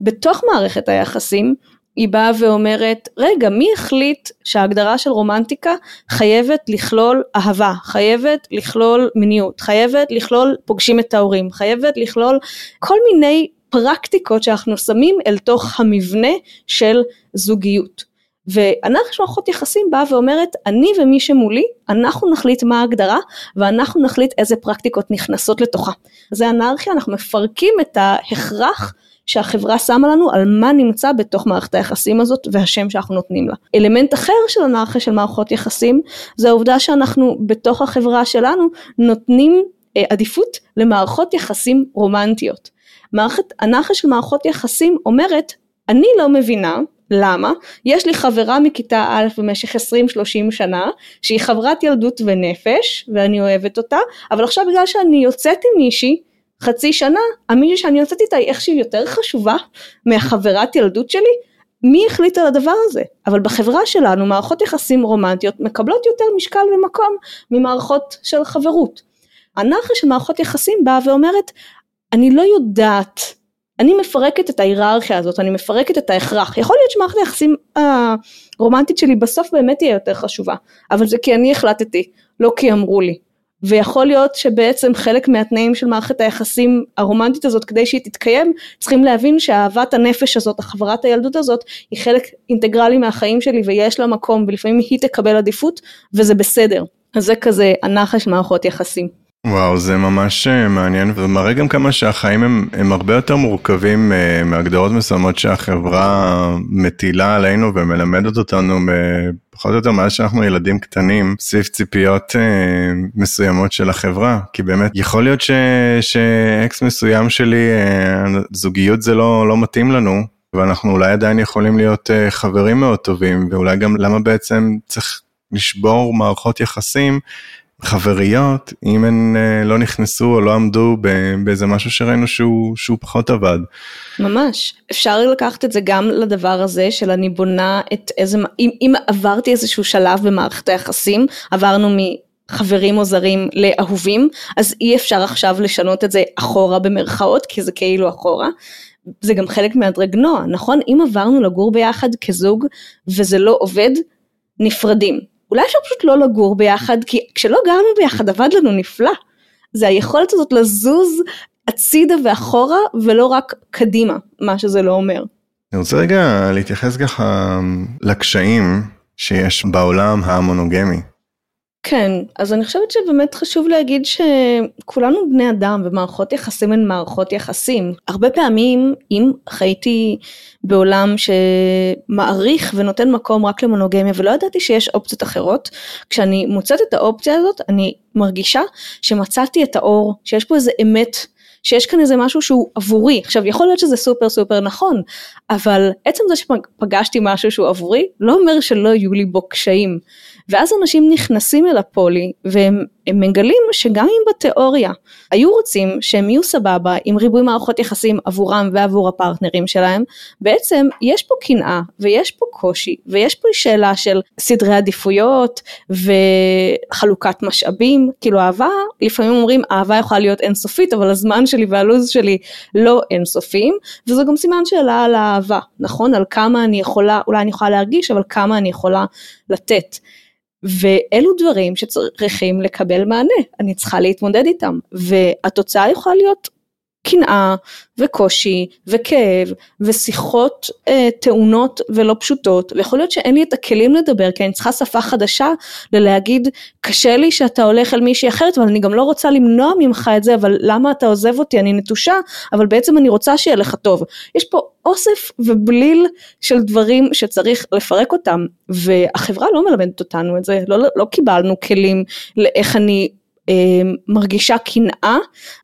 בתוך מערכת היחסים היא באה ואומרת, רגע, מי החליט שההגדרה של רומנטיקה חייבת לכלול אהבה, חייבת לכלול מיניות, חייבת לכלול פוגשים את ההורים, חייבת לכלול כל מיני פרקטיקות שאנחנו שמים אל תוך המבנה של זוגיות. ואנחנו מערכות יחסים באה ואומרת, אני ומי שמולי, אנחנו נחליט מה ההגדרה, ואנחנו נחליט איזה פרקטיקות נכנסות לתוכה. זה אנרכיה, אנחנו מפרקים את ההכרח שהחברה שמה לנו על מה נמצא בתוך מערכת היחסים הזאת והשם שאנחנו נותנים לה. אלמנט אחר של אנרכיה של מערכות יחסים זה העובדה שאנחנו בתוך החברה שלנו נותנים אה, עדיפות למערכות יחסים רומנטיות. מערכת אנרכיה של מערכות יחסים אומרת אני לא מבינה למה? יש לי חברה מכיתה א' במשך 20-30 שנה שהיא חברת ילדות ונפש ואני אוהבת אותה אבל עכשיו בגלל שאני יוצאת עם מישהי חצי שנה, המישהי שאני יוצאת איתה היא איכשהו יותר חשובה מהחברת ילדות שלי, מי החליט על הדבר הזה? אבל בחברה שלנו מערכות יחסים רומנטיות מקבלות יותר משקל ומקום ממערכות של חברות. אנרכיה של מערכות יחסים באה ואומרת, אני לא יודעת, אני מפרקת את ההיררכיה הזאת, אני מפרקת את ההכרח. יכול להיות שמערכת היחסים הרומנטית שלי בסוף באמת תהיה יותר חשובה, אבל זה כי אני החלטתי, לא כי אמרו לי. ויכול להיות שבעצם חלק מהתנאים של מערכת היחסים הרומנטית הזאת כדי שהיא תתקיים צריכים להבין שאהבת הנפש הזאת, החברת הילדות הזאת היא חלק אינטגרלי מהחיים שלי ויש לה מקום ולפעמים היא תקבל עדיפות וזה בסדר. אז זה כזה הנחש מערכות יחסים. וואו, זה ממש אה, מעניין ומראה גם כמה שהחיים הם, הם הרבה יותר מורכבים uh, מהגדרות מסוימות שהחברה מטילה עלינו ומלמדת אותנו פחות או יותר מאז שאנחנו ילדים קטנים סביב ציפיות מסוימות של החברה. כי באמת יכול להיות ש, שאקס מסוים שלי זוגיות זה לא, לא מתאים לנו ואנחנו אולי עדיין יכולים להיות חברים מאוד טובים ואולי גם למה בעצם צריך לשבור מערכות יחסים חבריות אם הן אה, לא נכנסו או לא עמדו באיזה משהו שראינו שהוא, שהוא פחות עבד. ממש, אפשר לקחת את זה גם לדבר הזה של אני בונה את איזה, אם, אם עברתי איזשהו שלב במערכת היחסים, עברנו מחברים או זרים לאהובים, אז אי אפשר עכשיו לשנות את זה אחורה במרכאות, כי זה כאילו אחורה. זה גם חלק מהדרגנוע, נכון? אם עברנו לגור ביחד כזוג וזה לא עובד, נפרדים. אולי אפשר פשוט לא לגור ביחד, כי כשלא גרנו ביחד עבד לנו נפלא. זה היכולת הזאת לזוז הצידה ואחורה ולא רק קדימה, מה שזה לא אומר. אני רוצה רגע להתייחס ככה לקשיים שיש בעולם המונוגמי. כן, אז אני חושבת שבאמת חשוב להגיד שכולנו בני אדם ומערכות יחסים הן מערכות יחסים. הרבה פעמים אם חייתי בעולם שמעריך ונותן מקום רק למונוגמיה ולא ידעתי שיש אופציות אחרות, כשאני מוצאת את האופציה הזאת אני מרגישה שמצאתי את האור, שיש פה איזה אמת. שיש כאן איזה משהו שהוא עבורי, עכשיו יכול להיות שזה סופר סופר נכון, אבל עצם זה שפגשתי משהו שהוא עבורי, לא אומר שלא יהיו לי בו קשיים. ואז אנשים נכנסים אל הפולי והם מגלים שגם אם בתיאוריה היו רוצים שהם יהיו סבבה עם ריבוי מערכות יחסים עבורם ועבור הפרטנרים שלהם, בעצם יש פה קנאה ויש פה קושי ויש פה שאלה של סדרי עדיפויות וחלוקת משאבים, כאילו אהבה, לפעמים אומרים אהבה יכולה להיות אינסופית אבל הזמן שלי והלו"ז שלי לא אינסופיים וזה גם סימן שאלה על האהבה, נכון? על כמה אני יכולה, אולי אני יכולה להרגיש אבל כמה אני יכולה לתת. ואלו דברים שצריכים לקבל מענה, אני צריכה להתמודד איתם, והתוצאה יכולה להיות קנאה וקושי וכאב ושיחות אה, טעונות ולא פשוטות. ויכול להיות שאין לי את הכלים לדבר כי אני צריכה שפה חדשה ללהגיד קשה לי שאתה הולך אל מישהי אחרת אבל אני גם לא רוצה למנוע ממך את זה אבל למה אתה עוזב אותי? אני נטושה אבל בעצם אני רוצה שיהיה לך טוב. יש פה אוסף ובליל של דברים שצריך לפרק אותם והחברה לא מלמדת אותנו את זה. לא, לא קיבלנו כלים לאיך אני מרגישה קנאה,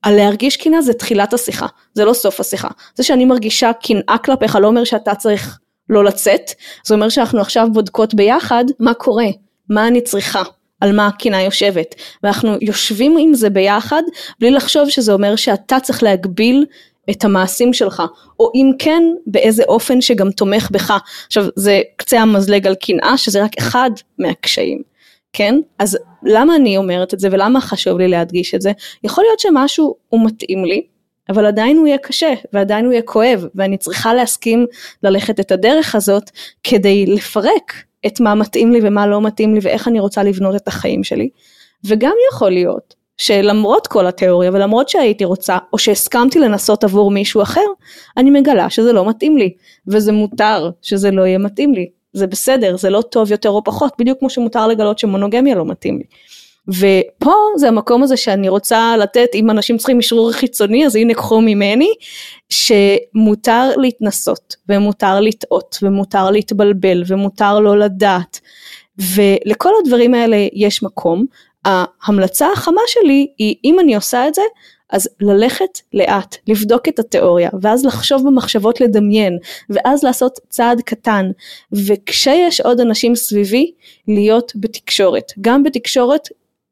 על להרגיש קנאה זה תחילת השיחה, זה לא סוף השיחה. זה שאני מרגישה קנאה כלפיך לא אומר שאתה צריך לא לצאת, זה אומר שאנחנו עכשיו בודקות ביחד מה קורה, מה אני צריכה. על מה הקנאה יושבת, ואנחנו יושבים עם זה ביחד בלי לחשוב שזה אומר שאתה צריך להגביל את המעשים שלך, או אם כן באיזה אופן שגם תומך בך. עכשיו זה קצה המזלג על קנאה שזה רק אחד מהקשיים. כן? אז למה אני אומרת את זה ולמה חשוב לי להדגיש את זה? יכול להיות שמשהו הוא מתאים לי, אבל עדיין הוא יהיה קשה ועדיין הוא יהיה כואב ואני צריכה להסכים ללכת את הדרך הזאת כדי לפרק את מה מתאים לי ומה לא מתאים לי ואיך אני רוצה לבנות את החיים שלי. וגם יכול להיות שלמרות כל התיאוריה ולמרות שהייתי רוצה או שהסכמתי לנסות עבור מישהו אחר, אני מגלה שזה לא מתאים לי וזה מותר שזה לא יהיה מתאים לי זה בסדר, זה לא טוב יותר או פחות, בדיוק כמו שמותר לגלות שמונוגמיה לא מתאים לי. ופה זה המקום הזה שאני רוצה לתת, אם אנשים צריכים אשרור חיצוני, אז הנה קחו ממני, שמותר להתנסות, ומותר לטעות, ומותר להתבלבל, ומותר לא לדעת. ולכל הדברים האלה יש מקום. ההמלצה החמה שלי היא, אם אני עושה את זה, אז ללכת לאט, לבדוק את התיאוריה, ואז לחשוב במחשבות לדמיין, ואז לעשות צעד קטן, וכשיש עוד אנשים סביבי, להיות בתקשורת. גם בתקשורת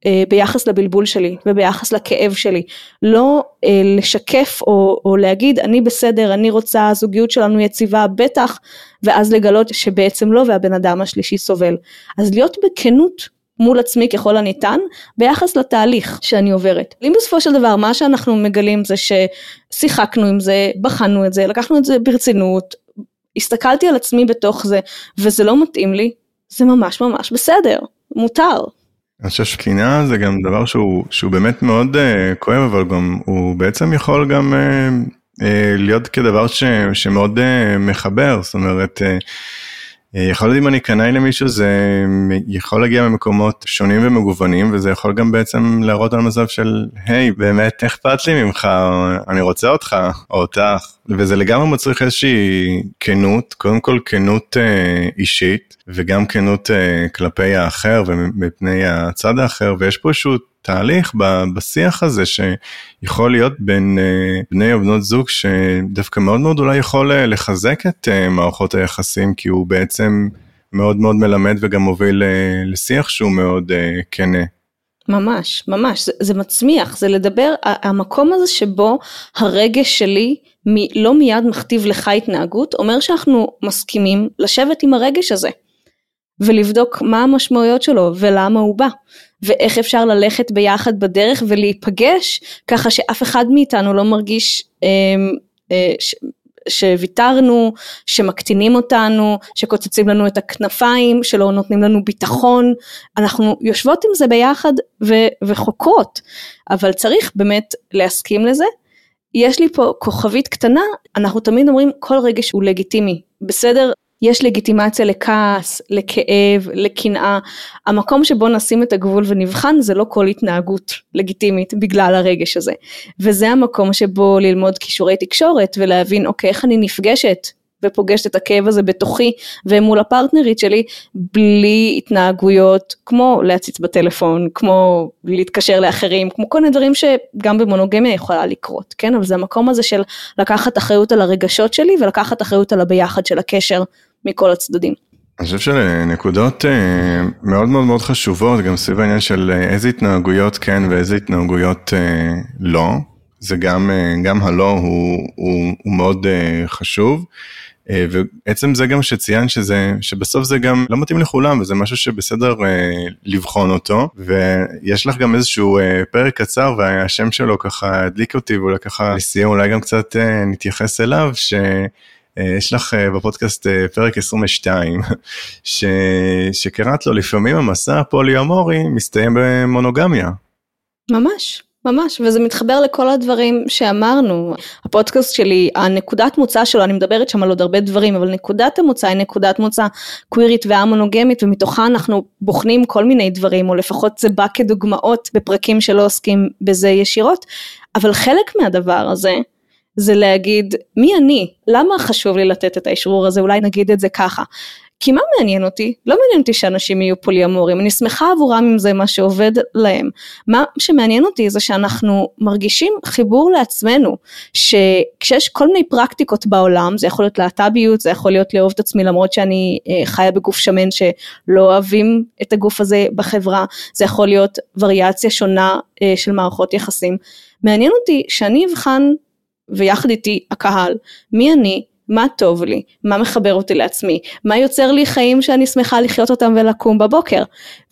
אה, ביחס לבלבול שלי וביחס לכאב שלי. לא אה, לשקף או, או להגיד אני בסדר, אני רוצה, הזוגיות שלנו יציבה, בטח, ואז לגלות שבעצם לא והבן אדם השלישי סובל. אז להיות בכנות מול עצמי ככל הניתן ביחס לתהליך שאני עוברת. אם בסופו של דבר מה שאנחנו מגלים זה ששיחקנו עם זה, בחנו את זה, לקחנו את זה ברצינות, הסתכלתי על עצמי בתוך זה וזה לא מתאים לי, זה ממש ממש בסדר, מותר. אני חושב שקנאה זה גם דבר שהוא, שהוא באמת מאוד uh, כואב אבל גם הוא בעצם יכול גם uh, uh, להיות כדבר ש, שמאוד uh, מחבר, זאת אומרת uh, יכול להיות אם אני קנאי למישהו זה יכול להגיע ממקומות שונים ומגוונים וזה יכול גם בעצם להראות על מצב של היי באמת אכפת לי ממך אני רוצה אותך או אותך. וזה לגמרי מצריך איזושהי כנות קודם כל כנות אה, אישית וגם כנות אה, כלפי האחר ומפני הצד האחר ויש פה איזשהו תהליך בשיח הזה שיכול להיות בין אה, בני או בנות זוג שדווקא מאוד מאוד אולי יכול אה, לחזק את אה, מערכות היחסים כי הוא בעצם מאוד מאוד מלמד וגם מוביל לשיח שהוא מאוד כנה. ממש, ממש, זה, זה מצמיח, זה לדבר, המקום הזה שבו הרגש שלי מ, לא מיד מכתיב לך התנהגות, אומר שאנחנו מסכימים לשבת עם הרגש הזה. ולבדוק מה המשמעויות שלו ולמה הוא בא ואיך אפשר ללכת ביחד בדרך ולהיפגש ככה שאף אחד מאיתנו לא מרגיש אה, אה, ש, שוויתרנו, שמקטינים אותנו, שקוצצים לנו את הכנפיים, שלא נותנים לנו ביטחון, אנחנו יושבות עם זה ביחד ו- וחוקרות, אבל צריך באמת להסכים לזה. יש לי פה כוכבית קטנה, אנחנו תמיד אומרים כל רגש הוא לגיטימי, בסדר יש לגיטימציה לכעס, לכאב, לקנאה. המקום שבו נשים את הגבול ונבחן זה לא כל התנהגות לגיטימית בגלל הרגש הזה. וזה המקום שבו ללמוד כישורי תקשורת ולהבין אוקיי איך אני נפגשת ופוגשת את הכאב הזה בתוכי ומול הפרטנרית שלי בלי התנהגויות כמו להציץ בטלפון, כמו להתקשר לאחרים, כמו כל מיני דברים שגם במונוגמיה יכולה לקרות, כן? אבל זה המקום הזה של לקחת אחריות על הרגשות שלי ולקחת אחריות על הביחד של הקשר מכל הצדדים. אני חושב שנקודות אה, מאוד מאוד מאוד חשובות גם סביב העניין של אה, איזה התנהגויות כן ואיזה התנהגויות אה, לא. זה גם, גם הלא הוא, הוא, הוא מאוד חשוב. ועצם זה גם שציינת שזה, שבסוף זה גם לא מתאים לכולם וזה משהו שבסדר לבחון אותו ויש לך גם איזשהו פרק קצר והשם שלו ככה הדליק אותי ואולי ככה לסיום אולי גם קצת נתייחס אליו ש... אה, יש לך אה, בפודקאסט אה, פרק 22, <laughs> ש... שקראת לו לפעמים המסע הפולי אמורי מסתיים במונוגמיה. ממש, ממש, וזה מתחבר לכל הדברים שאמרנו. הפודקאסט שלי, הנקודת מוצא שלו, אני מדברת שם על עוד הרבה דברים, אבל נקודת המוצא היא נקודת מוצא קווירית והמונוגמית, ומתוכה אנחנו בוחנים כל מיני דברים, או לפחות זה בא כדוגמאות בפרקים שלא עוסקים בזה ישירות, אבל חלק מהדבר הזה, זה להגיד מי אני, למה חשוב לי לתת את האשרור הזה, אולי נגיד את זה ככה. כי מה מעניין אותי? לא מעניין אותי שאנשים יהיו פוליאמורים, אני שמחה עבורם אם זה מה שעובד להם. מה שמעניין אותי זה שאנחנו מרגישים חיבור לעצמנו, שכשיש כל מיני פרקטיקות בעולם, זה יכול להיות להט"ביות, זה יכול להיות לאהוב את עצמי למרות שאני אה, חיה בגוף שמן שלא אוהבים את הגוף הזה בחברה, זה יכול להיות וריאציה שונה אה, של מערכות יחסים. מעניין אותי שאני אבחן ויחד איתי הקהל, מי אני, מה טוב לי, מה מחבר אותי לעצמי, מה יוצר לי חיים שאני שמחה לחיות אותם ולקום בבוקר,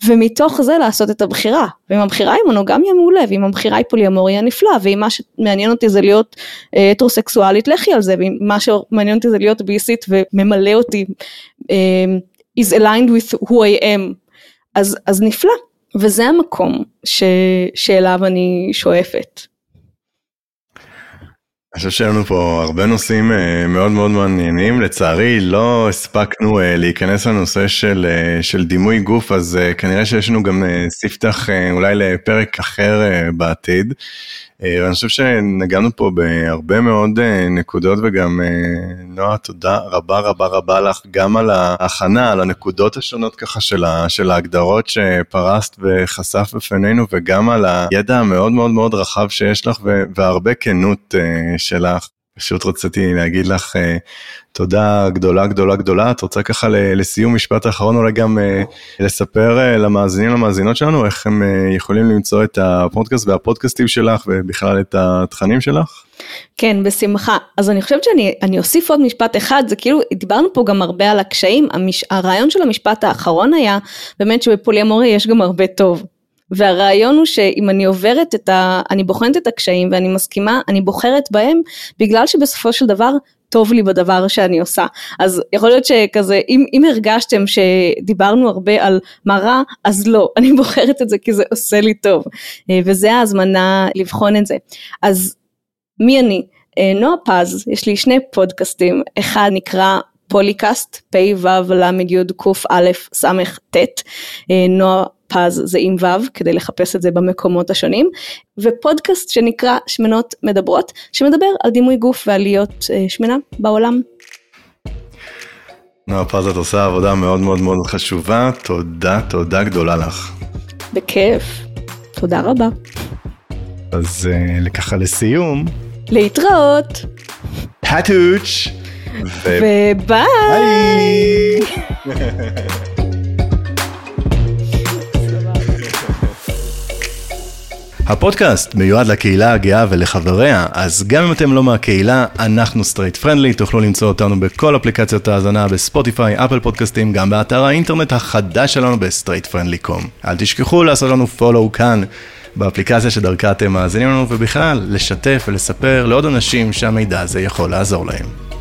ומתוך זה לעשות את הבחירה, ואם הבחירה היא מונוגמיה מעולה, ואם הבחירה היא פוליומוריה נפלא, ואם מה שמעניין אותי זה להיות אה, הטרוסקסואלית, לכי על זה, ואם מה שמעניין אותי זה להיות ביסית וממלא אותי uh, is aligned with who I am, אז, אז נפלא, וזה המקום ש, שאליו אני שואפת. אני חושב שהיו לנו פה הרבה נושאים אה, מאוד מאוד מעניינים, לצערי לא הספקנו אה, להיכנס לנושא של, אה, של דימוי גוף, אז כנראה שיש לנו גם ספתח אולי לפרק אחר בעתיד. ואני חושב שנגענו פה בהרבה מאוד נקודות וגם נועה תודה רבה רבה רבה לך גם על ההכנה, על הנקודות השונות ככה של, של ההגדרות שפרסת וחשף בפנינו וגם על הידע המאוד מאוד מאוד רחב שיש לך והרבה כנות שלך. פשוט רציתי להגיד לך uh, תודה גדולה גדולה גדולה, את רוצה ככה לסיום משפט האחרון אולי גם uh, לספר uh, למאזינים למאזינות שלנו איך הם יכולים למצוא את הפודקאסט והפודקאסטים שלך ובכלל את התכנים שלך? כן, בשמחה. אז אני חושבת שאני אוסיף עוד משפט אחד, זה כאילו, דיברנו פה גם הרבה על הקשיים, המש, הרעיון של המשפט האחרון היה באמת שבפוליאמוריה יש גם הרבה טוב. והרעיון הוא שאם אני עוברת את ה... אני בוחנת את הקשיים ואני מסכימה, אני בוחרת בהם בגלל שבסופו של דבר טוב לי בדבר שאני עושה. אז יכול להיות שכזה, אם, אם הרגשתם שדיברנו הרבה על מה רע, אז לא, <laughs> אני בוחרת את זה כי זה עושה לי טוב. אה, וזה ההזמנה לבחון את זה. אז מי אני? אה, נועה פז, יש לי שני פודקאסטים, אחד נקרא פוליקאסט, פ"ו ל"י קא ס"ט, אה, נועה פז זה עם ו' כדי לחפש את זה במקומות השונים, ופודקאסט שנקרא שמנות מדברות, שמדבר על דימוי גוף ועל להיות אה, שמנה בעולם. נועה פז את עושה עבודה מאוד מאוד מאוד חשובה, תודה, תודה גדולה לך. בכיף, תודה רבה. אז uh, ככה לסיום. להתראות. פאטוץ'. וביי. <laughs> הפודקאסט מיועד לקהילה הגאה ולחבריה, אז גם אם אתם לא מהקהילה, אנחנו סטרייט פרנדלי, תוכלו למצוא אותנו בכל אפליקציות ההאזנה בספוטיפיי, אפל פודקאסטים, גם באתר האינטרנט החדש שלנו בסטרייט פרנדלי קום. אל תשכחו לעשות לנו follow כאן. באפליקציה שדרכה אתם מאזינים לנו, ובכלל, לשתף ולספר לעוד אנשים שהמידע הזה יכול לעזור להם.